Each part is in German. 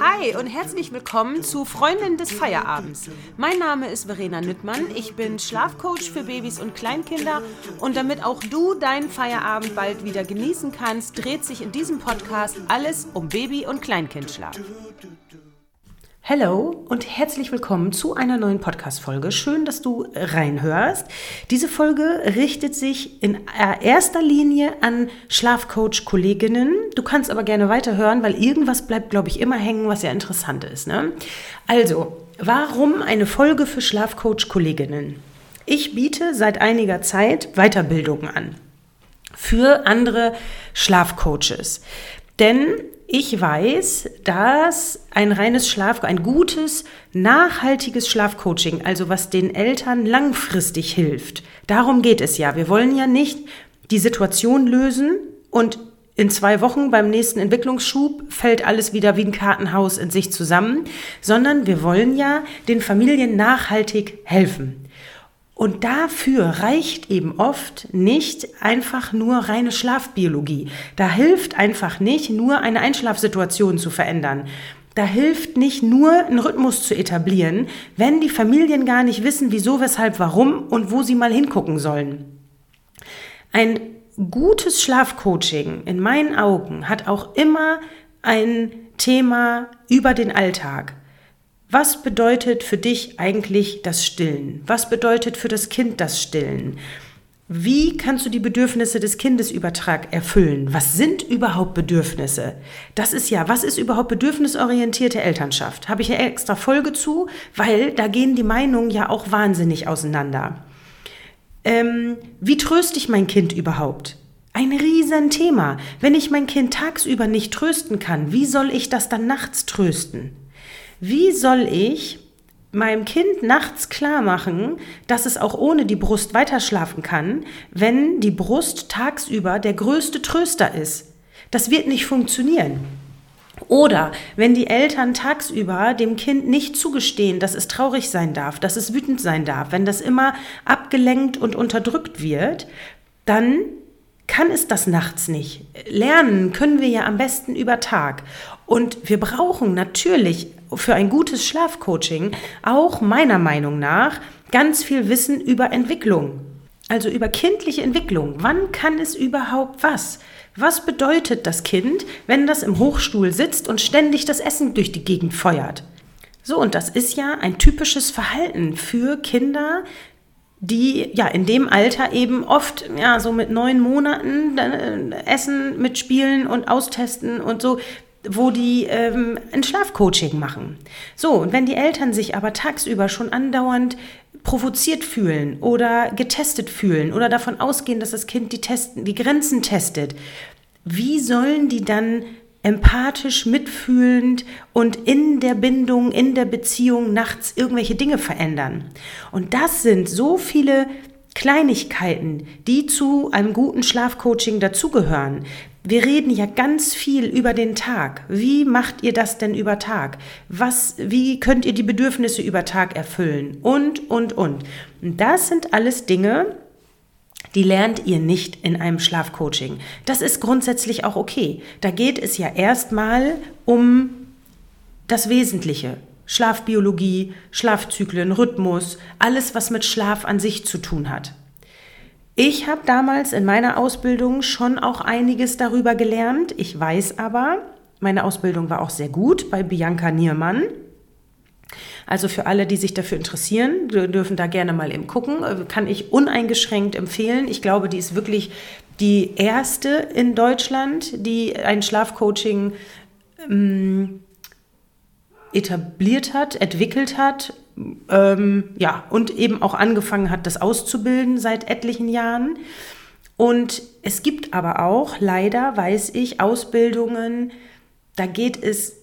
Hi und herzlich willkommen zu Freundin des Feierabends. Mein Name ist Verena Nüttmann. Ich bin Schlafcoach für Babys und Kleinkinder und damit auch du deinen Feierabend bald wieder genießen kannst, dreht sich in diesem Podcast alles um Baby- und Kleinkindschlaf. Hallo und herzlich willkommen zu einer neuen Podcast-Folge. Schön, dass du reinhörst. Diese Folge richtet sich in erster Linie an Schlafcoach-Kolleginnen. Du kannst aber gerne weiterhören, weil irgendwas bleibt, glaube ich, immer hängen, was ja interessant ist. Ne? Also, warum eine Folge für Schlafcoach-Kolleginnen? Ich biete seit einiger Zeit Weiterbildungen an für andere Schlafcoaches. Denn ich weiß, dass ein reines Schlaf, ein gutes, nachhaltiges Schlafcoaching, also was den Eltern langfristig hilft, darum geht es ja. Wir wollen ja nicht die Situation lösen und in zwei Wochen beim nächsten Entwicklungsschub fällt alles wieder wie ein Kartenhaus in sich zusammen, sondern wir wollen ja den Familien nachhaltig helfen. Und dafür reicht eben oft nicht einfach nur reine Schlafbiologie. Da hilft einfach nicht nur eine Einschlafsituation zu verändern. Da hilft nicht nur einen Rhythmus zu etablieren, wenn die Familien gar nicht wissen, wieso, weshalb, warum und wo sie mal hingucken sollen. Ein gutes Schlafcoaching in meinen Augen hat auch immer ein Thema über den Alltag. Was bedeutet für dich eigentlich das Stillen? Was bedeutet für das Kind das Stillen? Wie kannst du die Bedürfnisse des Kindesübertrag erfüllen? Was sind überhaupt Bedürfnisse? Das ist ja, was ist überhaupt bedürfnisorientierte Elternschaft? Habe ich ja extra Folge zu, weil da gehen die Meinungen ja auch wahnsinnig auseinander. Ähm, wie tröste ich mein Kind überhaupt? Ein Riesenthema. Wenn ich mein Kind tagsüber nicht trösten kann, wie soll ich das dann nachts trösten? Wie soll ich meinem Kind nachts klar machen, dass es auch ohne die Brust weiterschlafen kann, wenn die Brust tagsüber der größte Tröster ist? Das wird nicht funktionieren. Oder wenn die Eltern tagsüber dem Kind nicht zugestehen, dass es traurig sein darf, dass es wütend sein darf, wenn das immer abgelenkt und unterdrückt wird, dann kann es das nachts nicht. Lernen können wir ja am besten über Tag. Und wir brauchen natürlich für ein gutes Schlafcoaching auch meiner Meinung nach ganz viel Wissen über Entwicklung. Also über kindliche Entwicklung. Wann kann es überhaupt was? Was bedeutet das Kind, wenn das im Hochstuhl sitzt und ständig das Essen durch die Gegend feuert? So, und das ist ja ein typisches Verhalten für Kinder, die ja in dem Alter eben oft ja so mit neun Monaten äh, essen, mitspielen und austesten und so wo die ähm, ein Schlafcoaching machen. So, und wenn die Eltern sich aber tagsüber schon andauernd provoziert fühlen oder getestet fühlen oder davon ausgehen, dass das Kind die, Testen, die Grenzen testet, wie sollen die dann empathisch, mitfühlend und in der Bindung, in der Beziehung nachts irgendwelche Dinge verändern? Und das sind so viele Kleinigkeiten, die zu einem guten Schlafcoaching dazugehören. Wir reden ja ganz viel über den Tag. Wie macht ihr das denn über Tag? Was, wie könnt ihr die Bedürfnisse über Tag erfüllen? Und, und, und. Das sind alles Dinge, die lernt ihr nicht in einem Schlafcoaching. Das ist grundsätzlich auch okay. Da geht es ja erstmal um das Wesentliche. Schlafbiologie, Schlafzyklen, Rhythmus, alles, was mit Schlaf an sich zu tun hat. Ich habe damals in meiner Ausbildung schon auch einiges darüber gelernt. Ich weiß aber, meine Ausbildung war auch sehr gut bei Bianca Niermann. Also für alle, die sich dafür interessieren, dürfen da gerne mal eben gucken. Kann ich uneingeschränkt empfehlen. Ich glaube, die ist wirklich die erste in Deutschland, die ein Schlafcoaching ähm, etabliert hat, entwickelt hat ähm, ja, und eben auch angefangen hat, das auszubilden seit etlichen Jahren. Und es gibt aber auch, leider weiß ich, Ausbildungen, da geht es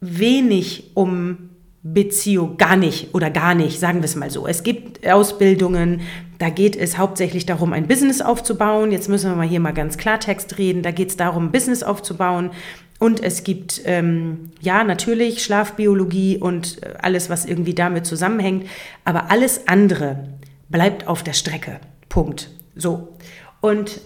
wenig um Beziehung, gar nicht oder gar nicht, sagen wir es mal so. Es gibt Ausbildungen, da geht es hauptsächlich darum, ein Business aufzubauen. Jetzt müssen wir mal hier mal ganz Klartext reden. Da geht es darum, ein Business aufzubauen. Und es gibt, ähm, ja, natürlich Schlafbiologie und äh, alles, was irgendwie damit zusammenhängt. Aber alles andere bleibt auf der Strecke. Punkt. So. Und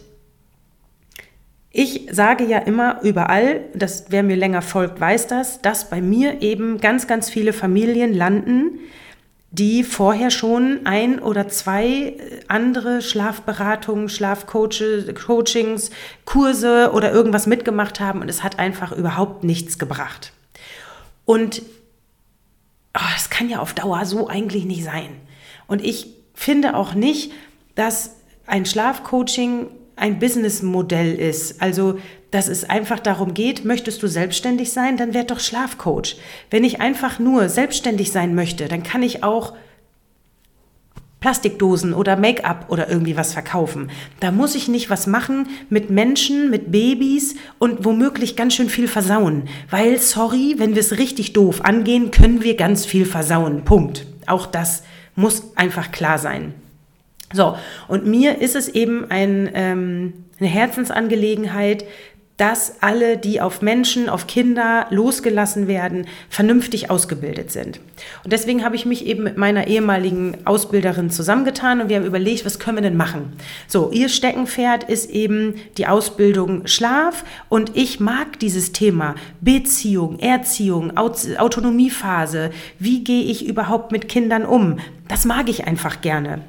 Ich sage ja immer überall, dass wer mir länger folgt, weiß das, dass bei mir eben ganz, ganz viele Familien landen, die vorher schon ein oder zwei äh, andere Schlafberatungen, Schlafcoachings, Kurse oder irgendwas mitgemacht haben und es hat einfach überhaupt nichts gebracht. Und oh, das kann ja auf Dauer so eigentlich nicht sein. Und ich finde auch nicht, dass ein Schlafcoaching ein Businessmodell ist. Also, dass es einfach darum geht, möchtest du selbstständig sein, dann werd doch Schlafcoach. Wenn ich einfach nur selbstständig sein möchte, dann kann ich auch Plastikdosen oder Make-up oder irgendwie was verkaufen. Da muss ich nicht was machen mit Menschen, mit Babys und womöglich ganz schön viel versauen. Weil, sorry, wenn wir es richtig doof angehen, können wir ganz viel versauen. Punkt. Auch das muss einfach klar sein. So, und mir ist es eben ein, ähm, eine Herzensangelegenheit, dass alle, die auf Menschen, auf Kinder losgelassen werden, vernünftig ausgebildet sind. Und deswegen habe ich mich eben mit meiner ehemaligen Ausbilderin zusammengetan und wir haben überlegt, was können wir denn machen? So, ihr Steckenpferd ist eben die Ausbildung Schlaf und ich mag dieses Thema Beziehung, Erziehung, Autonomiephase. Wie gehe ich überhaupt mit Kindern um? Das mag ich einfach gerne.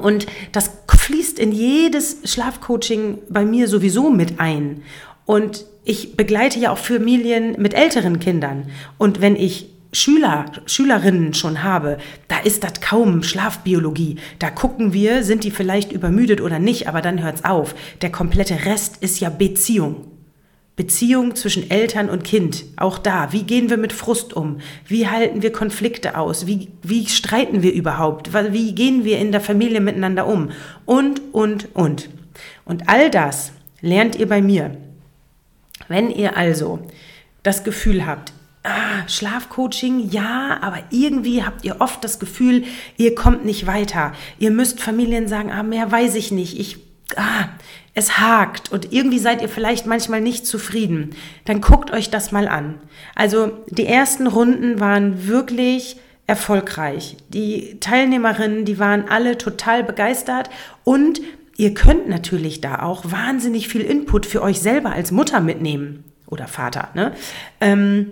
Und das fließt in jedes Schlafcoaching bei mir sowieso mit ein. Und ich begleite ja auch Familien mit älteren Kindern. Und wenn ich Schüler, Schülerinnen schon habe, da ist das kaum Schlafbiologie. Da gucken wir, sind die vielleicht übermüdet oder nicht, aber dann hört's auf. Der komplette Rest ist ja Beziehung. Beziehung zwischen Eltern und Kind, auch da, wie gehen wir mit Frust um? Wie halten wir Konflikte aus? Wie, wie streiten wir überhaupt? Wie gehen wir in der Familie miteinander um? Und, und, und. Und all das lernt ihr bei mir. Wenn ihr also das Gefühl habt, ah, Schlafcoaching, ja, aber irgendwie habt ihr oft das Gefühl, ihr kommt nicht weiter. Ihr müsst Familien sagen, ah, mehr weiß ich nicht. Ich, ah, es hakt und irgendwie seid ihr vielleicht manchmal nicht zufrieden, dann guckt euch das mal an. Also die ersten Runden waren wirklich erfolgreich. Die Teilnehmerinnen, die waren alle total begeistert und ihr könnt natürlich da auch wahnsinnig viel Input für euch selber als Mutter mitnehmen oder Vater. Ne? Ähm,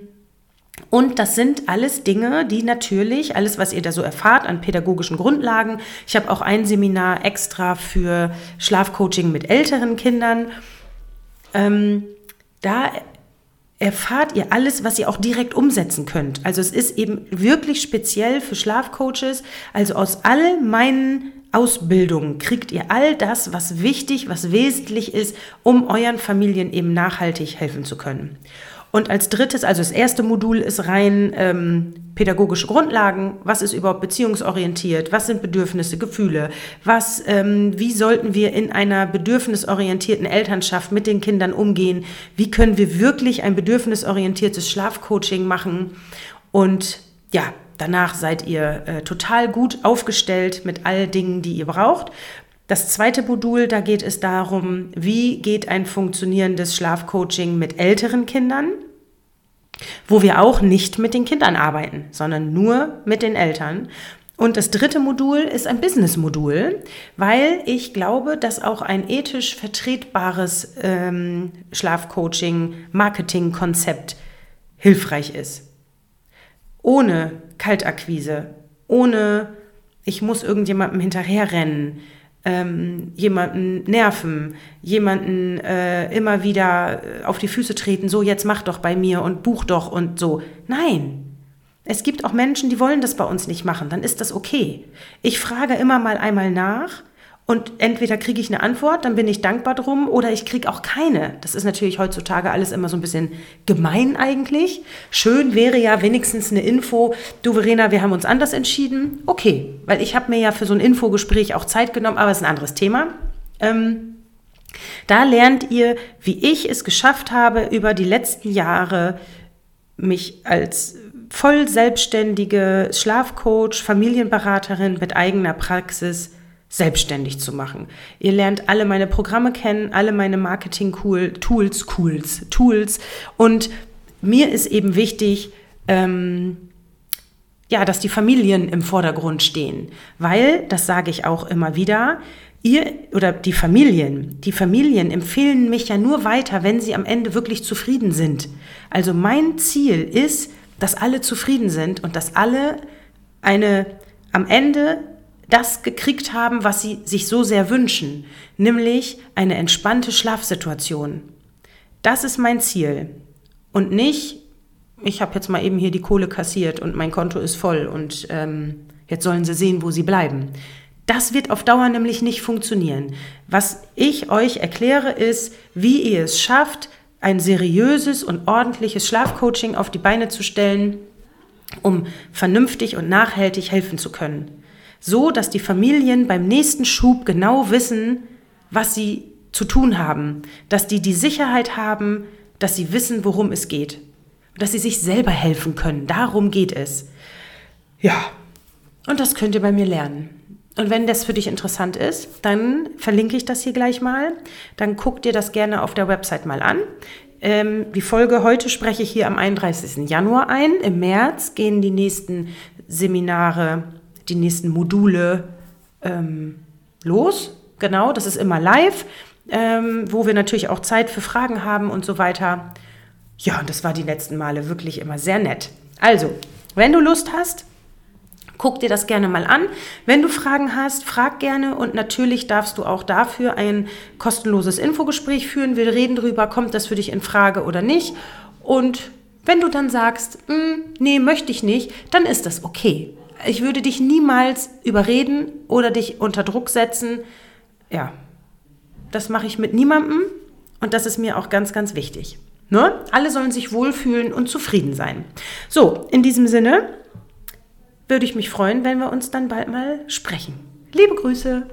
und das sind alles Dinge, die natürlich, alles, was ihr da so erfahrt an pädagogischen Grundlagen. Ich habe auch ein Seminar extra für Schlafcoaching mit älteren Kindern. Ähm, da erfahrt ihr alles, was ihr auch direkt umsetzen könnt. Also es ist eben wirklich speziell für Schlafcoaches. Also aus all meinen Ausbildungen kriegt ihr all das, was wichtig, was wesentlich ist, um euren Familien eben nachhaltig helfen zu können. Und als drittes, also das erste Modul ist rein ähm, pädagogische Grundlagen. Was ist überhaupt beziehungsorientiert? Was sind Bedürfnisse, Gefühle? Was, ähm, wie sollten wir in einer bedürfnisorientierten Elternschaft mit den Kindern umgehen? Wie können wir wirklich ein bedürfnisorientiertes Schlafcoaching machen? Und ja, danach seid ihr äh, total gut aufgestellt mit all Dingen, die ihr braucht. Das zweite Modul, da geht es darum, wie geht ein funktionierendes Schlafcoaching mit älteren Kindern, wo wir auch nicht mit den Kindern arbeiten, sondern nur mit den Eltern. Und das dritte Modul ist ein Business-Modul, weil ich glaube, dass auch ein ethisch vertretbares ähm, Schlafcoaching-Marketing-Konzept hilfreich ist. Ohne Kaltakquise, ohne ich muss irgendjemandem hinterherrennen, ähm, jemanden nerven, jemanden äh, immer wieder äh, auf die Füße treten, so jetzt mach doch bei mir und buch doch und so. Nein. Es gibt auch Menschen, die wollen das bei uns nicht machen, dann ist das okay. Ich frage immer mal einmal nach und entweder kriege ich eine Antwort, dann bin ich dankbar drum, oder ich kriege auch keine. Das ist natürlich heutzutage alles immer so ein bisschen gemein eigentlich. Schön wäre ja wenigstens eine Info, du Verena, wir haben uns anders entschieden. Okay, weil ich habe mir ja für so ein Infogespräch auch Zeit genommen, aber es ist ein anderes Thema. Ähm, da lernt ihr, wie ich es geschafft habe, über die letzten Jahre mich als voll selbstständige Schlafcoach, Familienberaterin mit eigener Praxis selbstständig zu machen. Ihr lernt alle meine Programme kennen, alle meine Marketing-Tools, Cools, Tools. Und mir ist eben wichtig, ähm, ja, dass die Familien im Vordergrund stehen, weil, das sage ich auch immer wieder, ihr oder die Familien, die Familien empfehlen mich ja nur weiter, wenn sie am Ende wirklich zufrieden sind. Also mein Ziel ist, dass alle zufrieden sind und dass alle eine am Ende das gekriegt haben, was sie sich so sehr wünschen, nämlich eine entspannte Schlafsituation. Das ist mein Ziel und nicht, ich habe jetzt mal eben hier die Kohle kassiert und mein Konto ist voll und ähm, jetzt sollen sie sehen, wo sie bleiben. Das wird auf Dauer nämlich nicht funktionieren. Was ich euch erkläre, ist, wie ihr es schafft, ein seriöses und ordentliches Schlafcoaching auf die Beine zu stellen, um vernünftig und nachhaltig helfen zu können. So, dass die Familien beim nächsten Schub genau wissen, was sie zu tun haben, dass die die Sicherheit haben, dass sie wissen, worum es geht, dass sie sich selber helfen können. Darum geht es. Ja, und das könnt ihr bei mir lernen. Und wenn das für dich interessant ist, dann verlinke ich das hier gleich mal. Dann guck dir das gerne auf der Website mal an. Ähm, die Folge heute spreche ich hier am 31. Januar ein. Im März gehen die nächsten Seminare, die nächsten Module ähm, los. Genau, das ist immer live, ähm, wo wir natürlich auch Zeit für Fragen haben und so weiter. Ja, und das war die letzten Male wirklich immer sehr nett. Also, wenn du Lust hast, Guck dir das gerne mal an. Wenn du Fragen hast, frag gerne und natürlich darfst du auch dafür ein kostenloses Infogespräch führen. Wir reden darüber, kommt das für dich in Frage oder nicht. Und wenn du dann sagst, hm, nee, möchte ich nicht, dann ist das okay. Ich würde dich niemals überreden oder dich unter Druck setzen. Ja, das mache ich mit niemandem und das ist mir auch ganz, ganz wichtig. Ne? Alle sollen sich wohlfühlen und zufrieden sein. So, in diesem Sinne würde ich mich freuen, wenn wir uns dann bald mal sprechen. Liebe Grüße!